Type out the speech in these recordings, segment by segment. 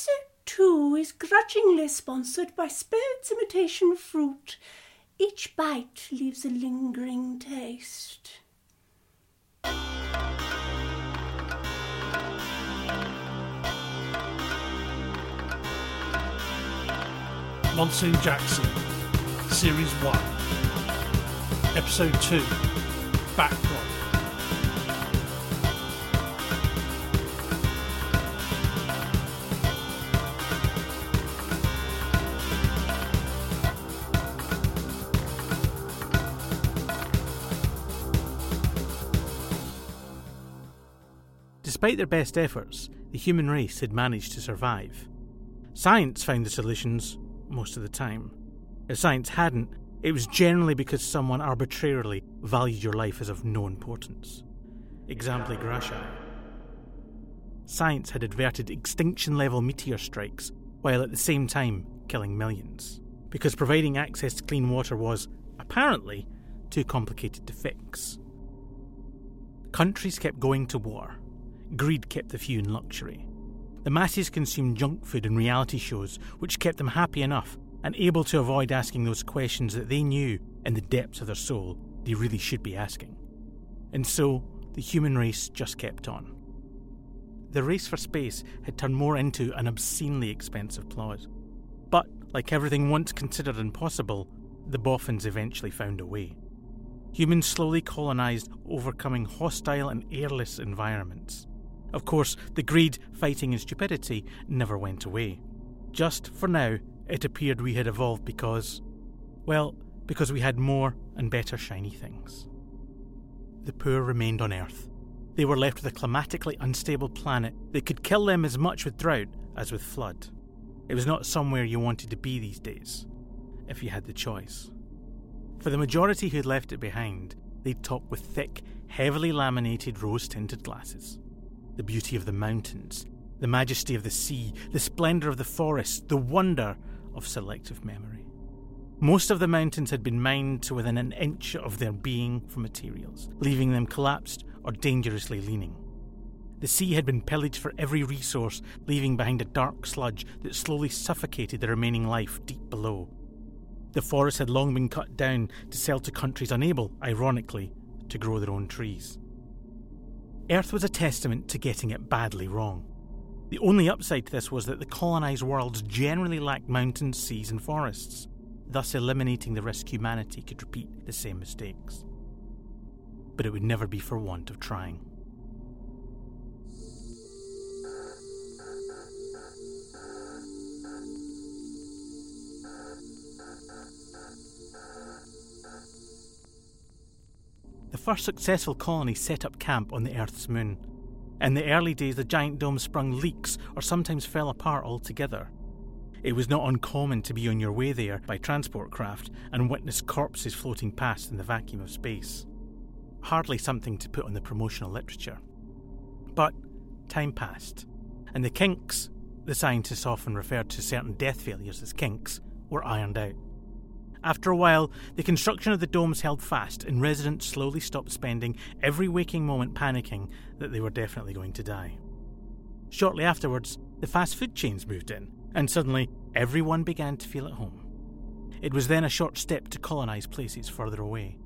Episode 2 is grudgingly sponsored by Spirits Imitation Fruit. Each bite leaves a lingering taste. Monsoon Jackson, Series 1, Episode 2, Backdrop. Despite their best efforts, the human race had managed to survive. Science found the solutions most of the time. If science hadn't, it was generally because someone arbitrarily valued your life as of no importance. Example Gracia. Science had averted extinction level meteor strikes while at the same time killing millions, because providing access to clean water was, apparently, too complicated to fix. Countries kept going to war, Greed kept the few in luxury. The masses consumed junk food and reality shows, which kept them happy enough and able to avoid asking those questions that they knew in the depths of their soul they really should be asking. And so, the human race just kept on. The race for space had turned more into an obscenely expensive plot. But, like everything once considered impossible, the boffins eventually found a way. Humans slowly colonised overcoming hostile and airless environments. Of course, the greed, fighting, and stupidity never went away. Just for now, it appeared we had evolved because, well, because we had more and better shiny things. The poor remained on Earth. They were left with a climatically unstable planet that could kill them as much with drought as with flood. It was not somewhere you wanted to be these days, if you had the choice. For the majority who'd left it behind, they'd talk with thick, heavily laminated rose tinted glasses the beauty of the mountains, the majesty of the sea, the splendour of the forest, the wonder of selective memory. Most of the mountains had been mined to within an inch of their being for materials, leaving them collapsed or dangerously leaning. The sea had been pillaged for every resource, leaving behind a dark sludge that slowly suffocated the remaining life deep below. The forest had long been cut down to sell to countries unable, ironically, to grow their own trees. Earth was a testament to getting it badly wrong. The only upside to this was that the colonised worlds generally lacked mountains, seas, and forests, thus eliminating the risk humanity could repeat the same mistakes. But it would never be for want of trying. First successful colony set up camp on the Earth's moon. In the early days, the giant dome sprung leaks or sometimes fell apart altogether. It was not uncommon to be on your way there by transport craft and witness corpses floating past in the vacuum of space. Hardly something to put on the promotional literature. But time passed, and the kinks, the scientists often referred to certain death failures as kinks, were ironed out. After a while, the construction of the domes held fast, and residents slowly stopped spending every waking moment panicking that they were definitely going to die. Shortly afterwards, the fast food chains moved in, and suddenly everyone began to feel at home. It was then a short step to colonise places further away.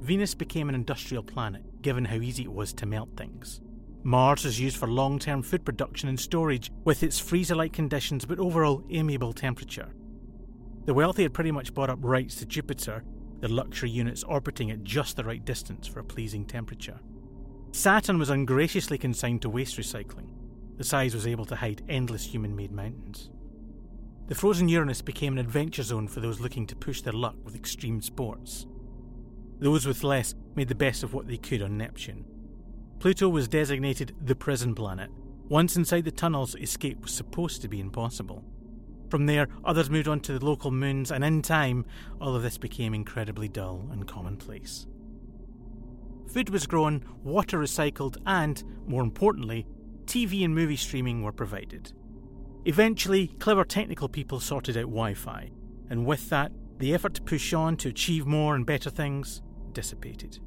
Venus became an industrial planet, given how easy it was to melt things. Mars was used for long term food production and storage, with its freezer like conditions but overall amiable temperature. The wealthy had pretty much bought up rights to Jupiter, their luxury units orbiting at just the right distance for a pleasing temperature. Saturn was ungraciously consigned to waste recycling. The size was able to hide endless human made mountains. The frozen Uranus became an adventure zone for those looking to push their luck with extreme sports. Those with less made the best of what they could on Neptune. Pluto was designated the prison planet. Once inside the tunnels, escape was supposed to be impossible. From there, others moved on to the local moons, and in time, all of this became incredibly dull and commonplace. Food was grown, water recycled, and, more importantly, TV and movie streaming were provided. Eventually, clever technical people sorted out Wi Fi, and with that, the effort to push on to achieve more and better things dissipated.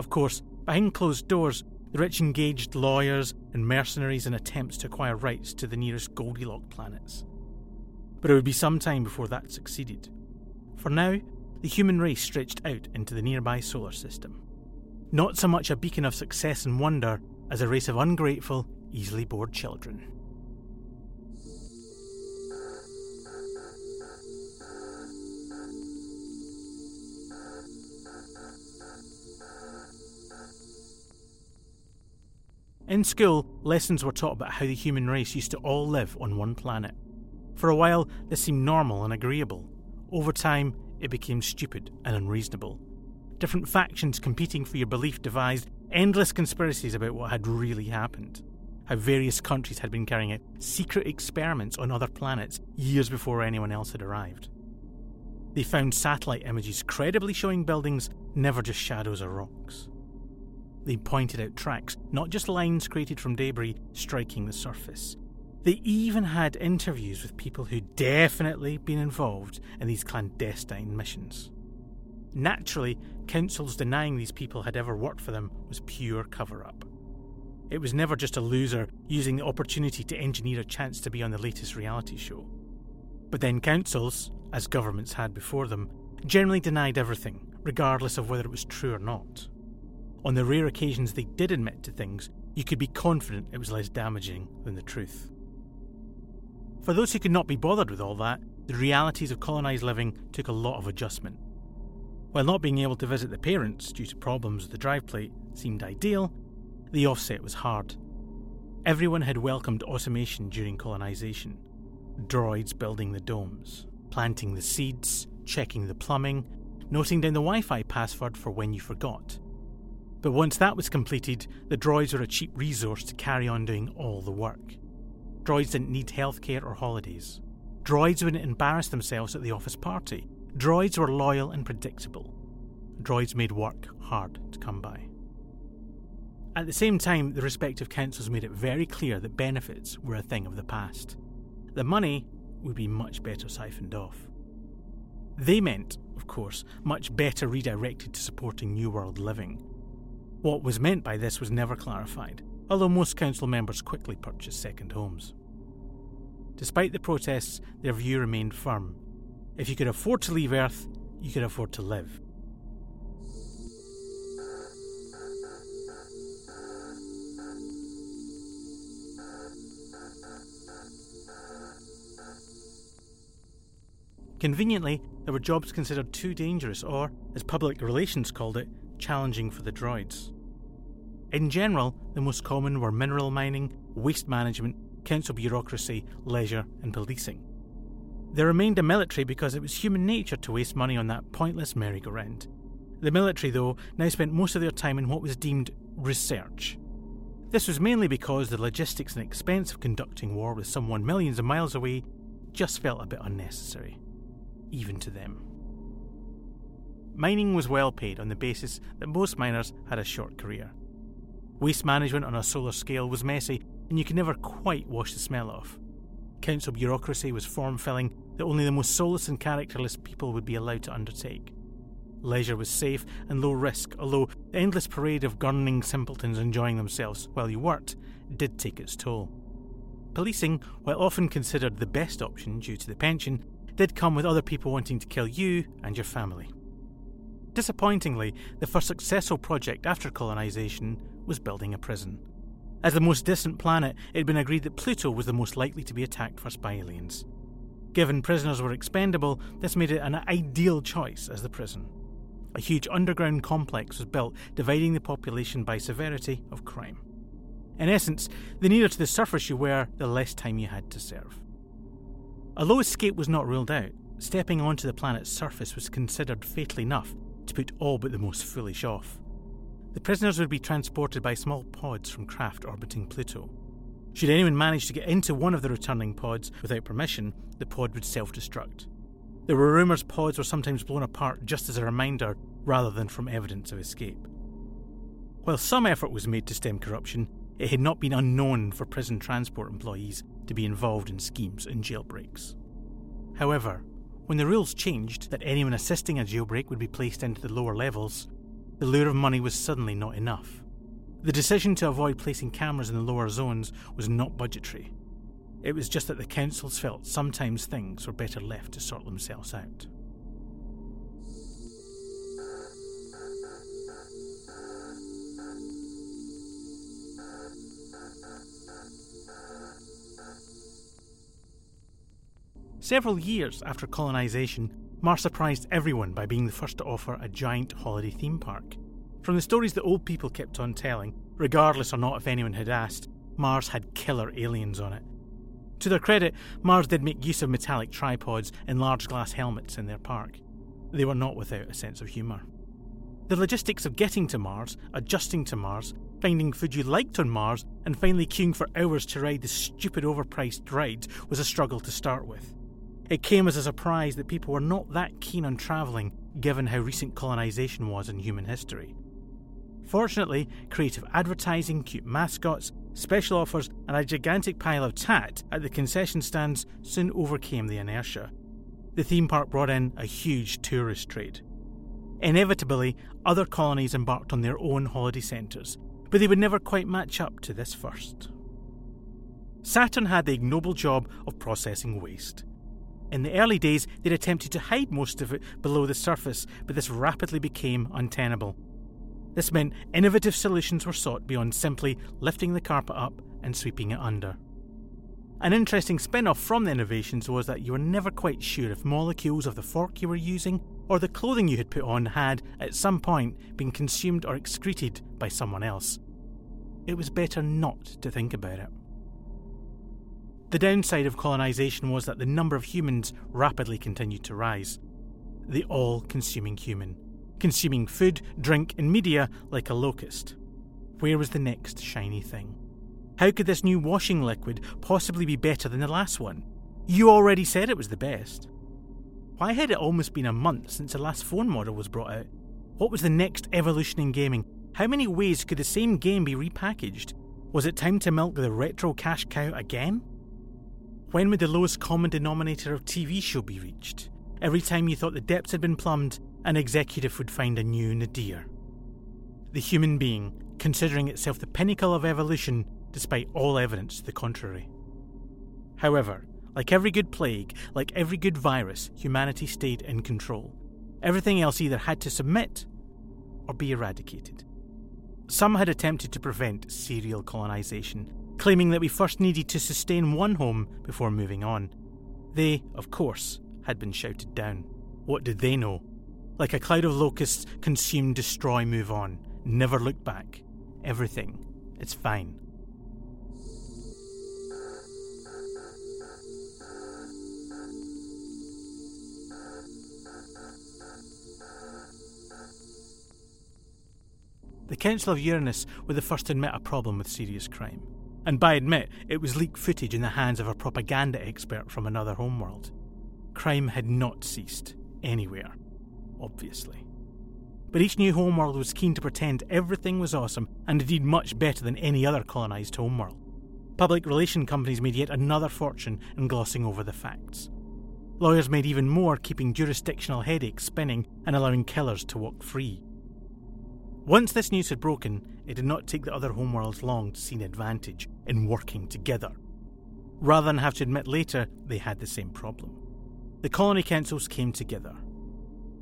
Of course, behind closed doors, The rich engaged lawyers and mercenaries in attempts to acquire rights to the nearest Goldilocks planets. But it would be some time before that succeeded. For now, the human race stretched out into the nearby solar system. Not so much a beacon of success and wonder as a race of ungrateful, easily bored children. In school, lessons were taught about how the human race used to all live on one planet. For a while, this seemed normal and agreeable. Over time, it became stupid and unreasonable. Different factions competing for your belief devised endless conspiracies about what had really happened. How various countries had been carrying out secret experiments on other planets years before anyone else had arrived. They found satellite images credibly showing buildings, never just shadows or rocks. They pointed out tracks, not just lines created from debris striking the surface. They even had interviews with people who'd definitely been involved in these clandestine missions. Naturally, councils denying these people had ever worked for them was pure cover up. It was never just a loser using the opportunity to engineer a chance to be on the latest reality show. But then councils, as governments had before them, generally denied everything, regardless of whether it was true or not. On the rare occasions they did admit to things, you could be confident it was less damaging than the truth. For those who could not be bothered with all that, the realities of colonised living took a lot of adjustment. While not being able to visit the parents due to problems with the drive plate seemed ideal, the offset was hard. Everyone had welcomed automation during colonisation droids building the domes, planting the seeds, checking the plumbing, noting down the Wi Fi password for when you forgot, but once that was completed, the droids were a cheap resource to carry on doing all the work. Droids didn't need healthcare or holidays. Droids wouldn't embarrass themselves at the office party. Droids were loyal and predictable. Droids made work hard to come by. At the same time, the respective councils made it very clear that benefits were a thing of the past. The money would be much better siphoned off. They meant, of course, much better redirected to supporting New World living, what was meant by this was never clarified, although most council members quickly purchased second homes. Despite the protests, their view remained firm. If you could afford to leave Earth, you could afford to live. Conveniently, there were jobs considered too dangerous or, as public relations called it, challenging for the droids. In general, the most common were mineral mining, waste management, council bureaucracy, leisure, and policing. There remained a military because it was human nature to waste money on that pointless merry-go-round. The military, though, now spent most of their time in what was deemed research. This was mainly because the logistics and expense of conducting war with someone millions of miles away just felt a bit unnecessary, even to them. Mining was well paid on the basis that most miners had a short career. Waste management on a solar scale was messy, and you could never quite wash the smell off. Council bureaucracy was form filling that only the most soulless and characterless people would be allowed to undertake. Leisure was safe and low risk, although the endless parade of gurning simpletons enjoying themselves while you worked did take its toll. Policing, while often considered the best option due to the pension, did come with other people wanting to kill you and your family. Disappointingly, the first successful project after colonisation was building a prison. As the most distant planet, it had been agreed that Pluto was the most likely to be attacked first by aliens. Given prisoners were expendable, this made it an ideal choice as the prison. A huge underground complex was built, dividing the population by severity of crime. In essence, the nearer to the surface you were, the less time you had to serve. Although escape was not ruled out, stepping onto the planet's surface was considered fatal enough to put all but the most foolish off. The prisoners would be transported by small pods from craft orbiting Pluto. Should anyone manage to get into one of the returning pods without permission, the pod would self destruct. There were rumours pods were sometimes blown apart just as a reminder rather than from evidence of escape. While some effort was made to stem corruption, it had not been unknown for prison transport employees to be involved in schemes and jailbreaks. However, when the rules changed that anyone assisting a jailbreak would be placed into the lower levels, the lure of money was suddenly not enough. The decision to avoid placing cameras in the lower zones was not budgetary. It was just that the councils felt sometimes things were better left to sort themselves out. Several years after colonisation, Mars surprised everyone by being the first to offer a giant holiday theme park. From the stories that old people kept on telling, regardless or not if anyone had asked, Mars had killer aliens on it. To their credit, Mars did make use of metallic tripods and large glass helmets in their park. They were not without a sense of humour. The logistics of getting to Mars, adjusting to Mars, finding food you liked on Mars, and finally queuing for hours to ride the stupid overpriced rides was a struggle to start with. It came as a surprise that people were not that keen on travelling, given how recent colonisation was in human history. Fortunately, creative advertising, cute mascots, special offers, and a gigantic pile of tat at the concession stands soon overcame the inertia. The theme park brought in a huge tourist trade. Inevitably, other colonies embarked on their own holiday centres, but they would never quite match up to this first. Saturn had the ignoble job of processing waste. In the early days, they'd attempted to hide most of it below the surface, but this rapidly became untenable. This meant innovative solutions were sought beyond simply lifting the carpet up and sweeping it under. An interesting spin off from the innovations was that you were never quite sure if molecules of the fork you were using or the clothing you had put on had, at some point, been consumed or excreted by someone else. It was better not to think about it. The downside of colonisation was that the number of humans rapidly continued to rise. The all consuming human, consuming food, drink, and media like a locust. Where was the next shiny thing? How could this new washing liquid possibly be better than the last one? You already said it was the best. Why had it almost been a month since the last phone model was brought out? What was the next evolution in gaming? How many ways could the same game be repackaged? Was it time to milk the retro cash cow again? When would the lowest common denominator of TV show be reached? Every time you thought the depths had been plumbed, an executive would find a new nadir. The human being, considering itself the pinnacle of evolution, despite all evidence to the contrary. However, like every good plague, like every good virus, humanity stayed in control. Everything else either had to submit or be eradicated. Some had attempted to prevent serial colonisation, claiming that we first needed to sustain one home before moving on. They, of course, had been shouted down. What did they know? Like a cloud of locusts, consume, destroy, move on. Never look back. Everything is fine. The Council of Uranus were the first to admit a problem with serious crime. And by admit, it was leaked footage in the hands of a propaganda expert from another homeworld. Crime had not ceased anywhere, obviously. But each new homeworld was keen to pretend everything was awesome and indeed much better than any other colonised homeworld. Public relation companies made yet another fortune in glossing over the facts. Lawyers made even more keeping jurisdictional headaches spinning and allowing killers to walk free. Once this news had broken, it did not take the other homeworlds long to see an advantage in working together. Rather than have to admit later they had the same problem. The colony councils came together.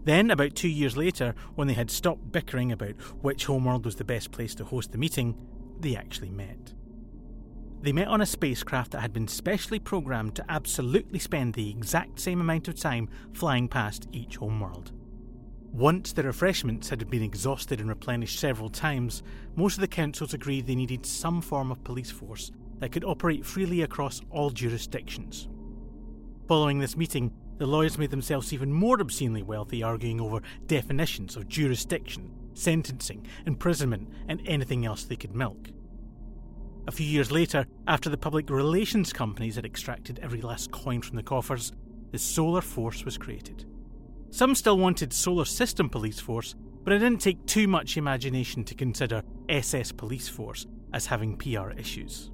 Then, about two years later, when they had stopped bickering about which homeworld was the best place to host the meeting, they actually met. They met on a spacecraft that had been specially programmed to absolutely spend the exact same amount of time flying past each homeworld. Once the refreshments had been exhausted and replenished several times, most of the councils agreed they needed some form of police force that could operate freely across all jurisdictions. Following this meeting, the lawyers made themselves even more obscenely wealthy arguing over definitions of jurisdiction, sentencing, imprisonment, and anything else they could milk. A few years later, after the public relations companies had extracted every last coin from the coffers, the Solar Force was created. Some still wanted Solar System Police Force, but it didn't take too much imagination to consider SS Police Force as having PR issues.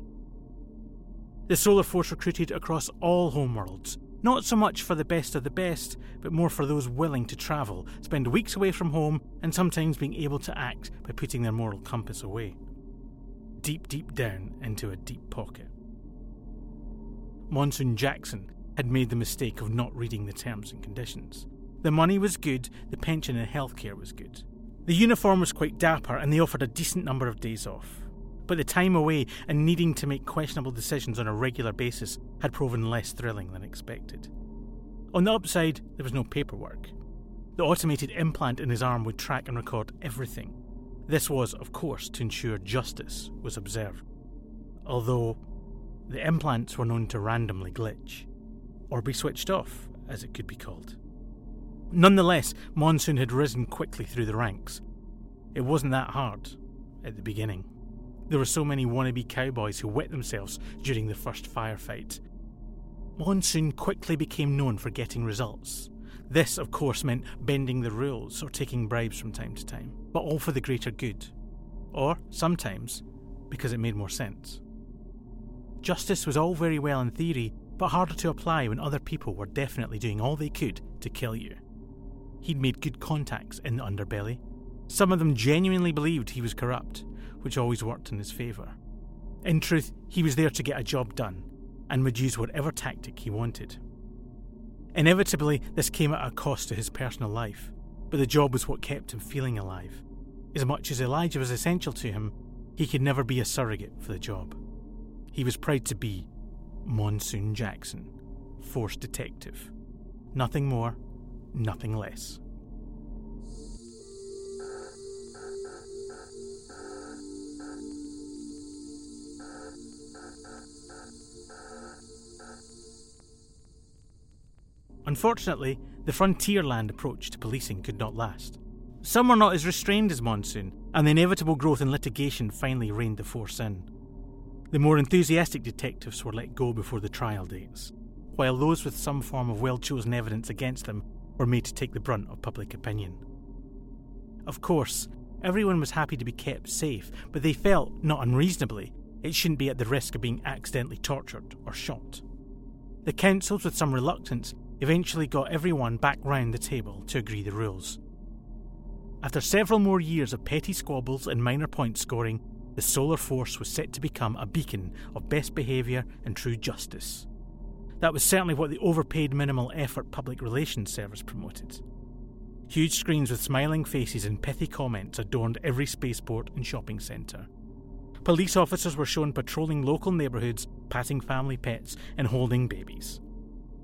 The Solar Force recruited across all homeworlds, not so much for the best of the best, but more for those willing to travel, spend weeks away from home, and sometimes being able to act by putting their moral compass away. deep, deep down into a deep pocket. Monsoon Jackson had made the mistake of not reading the terms and conditions. The money was good, the pension and healthcare was good. The uniform was quite dapper and they offered a decent number of days off. But the time away and needing to make questionable decisions on a regular basis had proven less thrilling than expected. On the upside, there was no paperwork. The automated implant in his arm would track and record everything. This was, of course, to ensure justice was observed. Although the implants were known to randomly glitch, or be switched off, as it could be called. Nonetheless, Monsoon had risen quickly through the ranks. It wasn't that hard at the beginning. There were so many wannabe cowboys who wet themselves during the first firefight. Monsoon quickly became known for getting results. This, of course, meant bending the rules or taking bribes from time to time, but all for the greater good. Or, sometimes, because it made more sense. Justice was all very well in theory, but harder to apply when other people were definitely doing all they could to kill you. He'd made good contacts in the underbelly. Some of them genuinely believed he was corrupt, which always worked in his favour. In truth, he was there to get a job done, and would use whatever tactic he wanted. Inevitably, this came at a cost to his personal life, but the job was what kept him feeling alive. As much as Elijah was essential to him, he could never be a surrogate for the job. He was proud to be Monsoon Jackson, Force Detective. Nothing more, nothing less. Unfortunately, the frontierland approach to policing could not last. Some were not as restrained as Monsoon, and the inevitable growth in litigation finally reined the force in. The more enthusiastic detectives were let go before the trial dates, while those with some form of well chosen evidence against them were made to take the brunt of public opinion. Of course, everyone was happy to be kept safe, but they felt, not unreasonably, it shouldn't be at the risk of being accidentally tortured or shot. The councils, with some reluctance, eventually got everyone back round the table to agree the rules. After several more years of petty squabbles and minor point scoring, the Solar Force was set to become a beacon of best behaviour and true justice. That was certainly what the overpaid minimal effort public relations service promoted. Huge screens with smiling faces and pithy comments adorned every spaceport and shopping centre. Police officers were shown patrolling local neighbourhoods, patting family pets, and holding babies.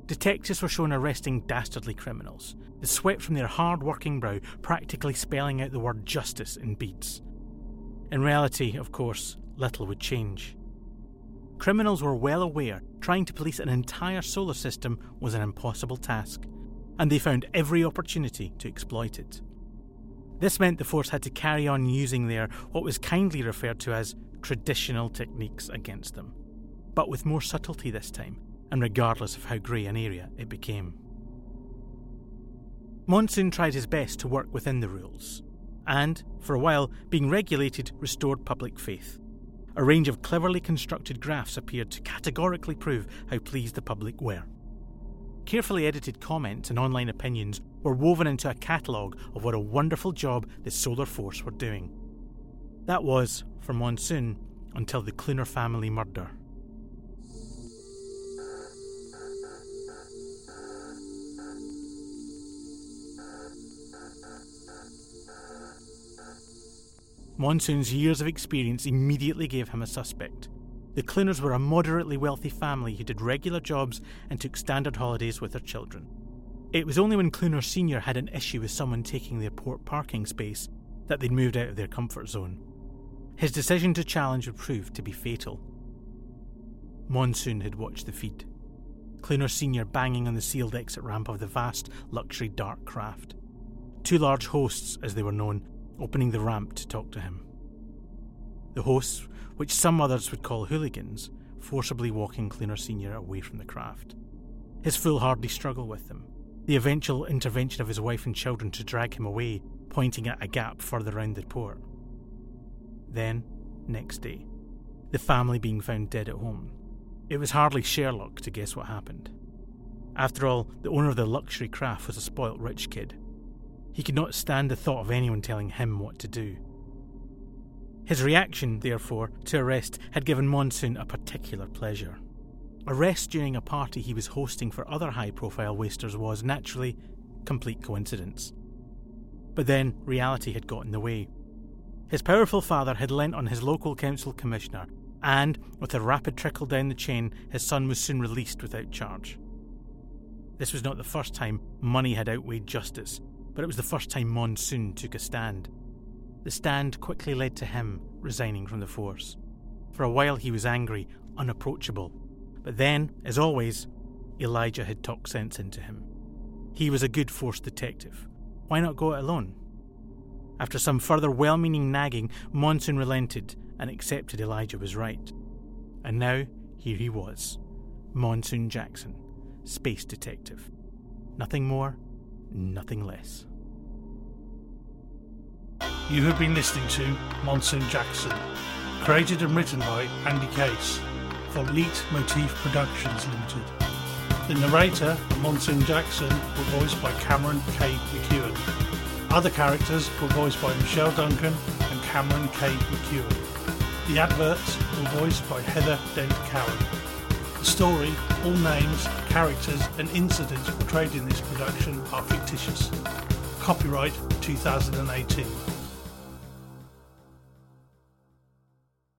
Detectives were shown arresting dastardly criminals, the sweat from their hard working brow practically spelling out the word justice in beads. In reality, of course, little would change. Criminals were well aware trying to police an entire solar system was an impossible task, and they found every opportunity to exploit it. This meant the force had to carry on using their, what was kindly referred to as, traditional techniques against them, but with more subtlety this time and regardless of how grey an area it became. Monsoon tried his best to work within the rules, and, for a while, being regulated restored public faith. A range of cleverly constructed graphs appeared to categorically prove how pleased the public were. Carefully edited comments and online opinions were woven into a catalogue of what a wonderful job the Solar Force were doing. That was, for Monsoon, until the Cluner family murder. Monsoon's years of experience immediately gave him a suspect. The Cluners were a moderately wealthy family who did regular jobs and took standard holidays with their children. It was only when Cluner Sr. had an issue with someone taking their port parking space that they'd moved out of their comfort zone. His decision to challenge would prove to be fatal. Monsoon had watched the feed. Cluner Sr. banging on the sealed exit ramp of the vast luxury dark craft. Two large hosts, as they were known, opening the ramp to talk to him. The hosts, which some others would call hooligans, forcibly walking Cluner Sr. away from the craft. His foolhardy struggle with them, the eventual intervention of his wife and children to drag him away, pointing at a gap further round the port. Then, next day, the family being found dead at home. It was hardly Sherlock to guess what happened. After all, the owner of the luxury craft was a spoilt rich kid he could not stand the thought of anyone telling him what to do. His reaction, therefore, to arrest had given Monsoon a particular pleasure. Arrest during a party he was hosting for other high profile wasters was, naturally, complete coincidence. But then reality had got in the way. His powerful father had lent on his local council commissioner, and, with a rapid trickle down the chain, his son was soon released without charge. This was not the first time money had outweighed justice, but it was the first time Monsoon took a stand. The stand quickly led to him resigning from the force. For a while he was angry, unapproachable. But then, as always, Elijah had talked sense into him. He was a good force detective. Why not go it alone? After some further well meaning nagging, Monsoon relented and accepted Elijah was right. And now, here he was Monsoon Jackson, space detective. Nothing more, nothing less. You have been listening to Monsoon Jackson, created and written by Andy Case for Leet Motif Productions Limited. The narrator, Monsoon Jackson, were voiced by Cameron K. McEwen. Other characters were voiced by Michelle Duncan and Cameron K. McEwen. The adverts were voiced by Heather Dent Cowan. Story, all names, characters, and incidents portrayed in this production are fictitious. Copyright 2018.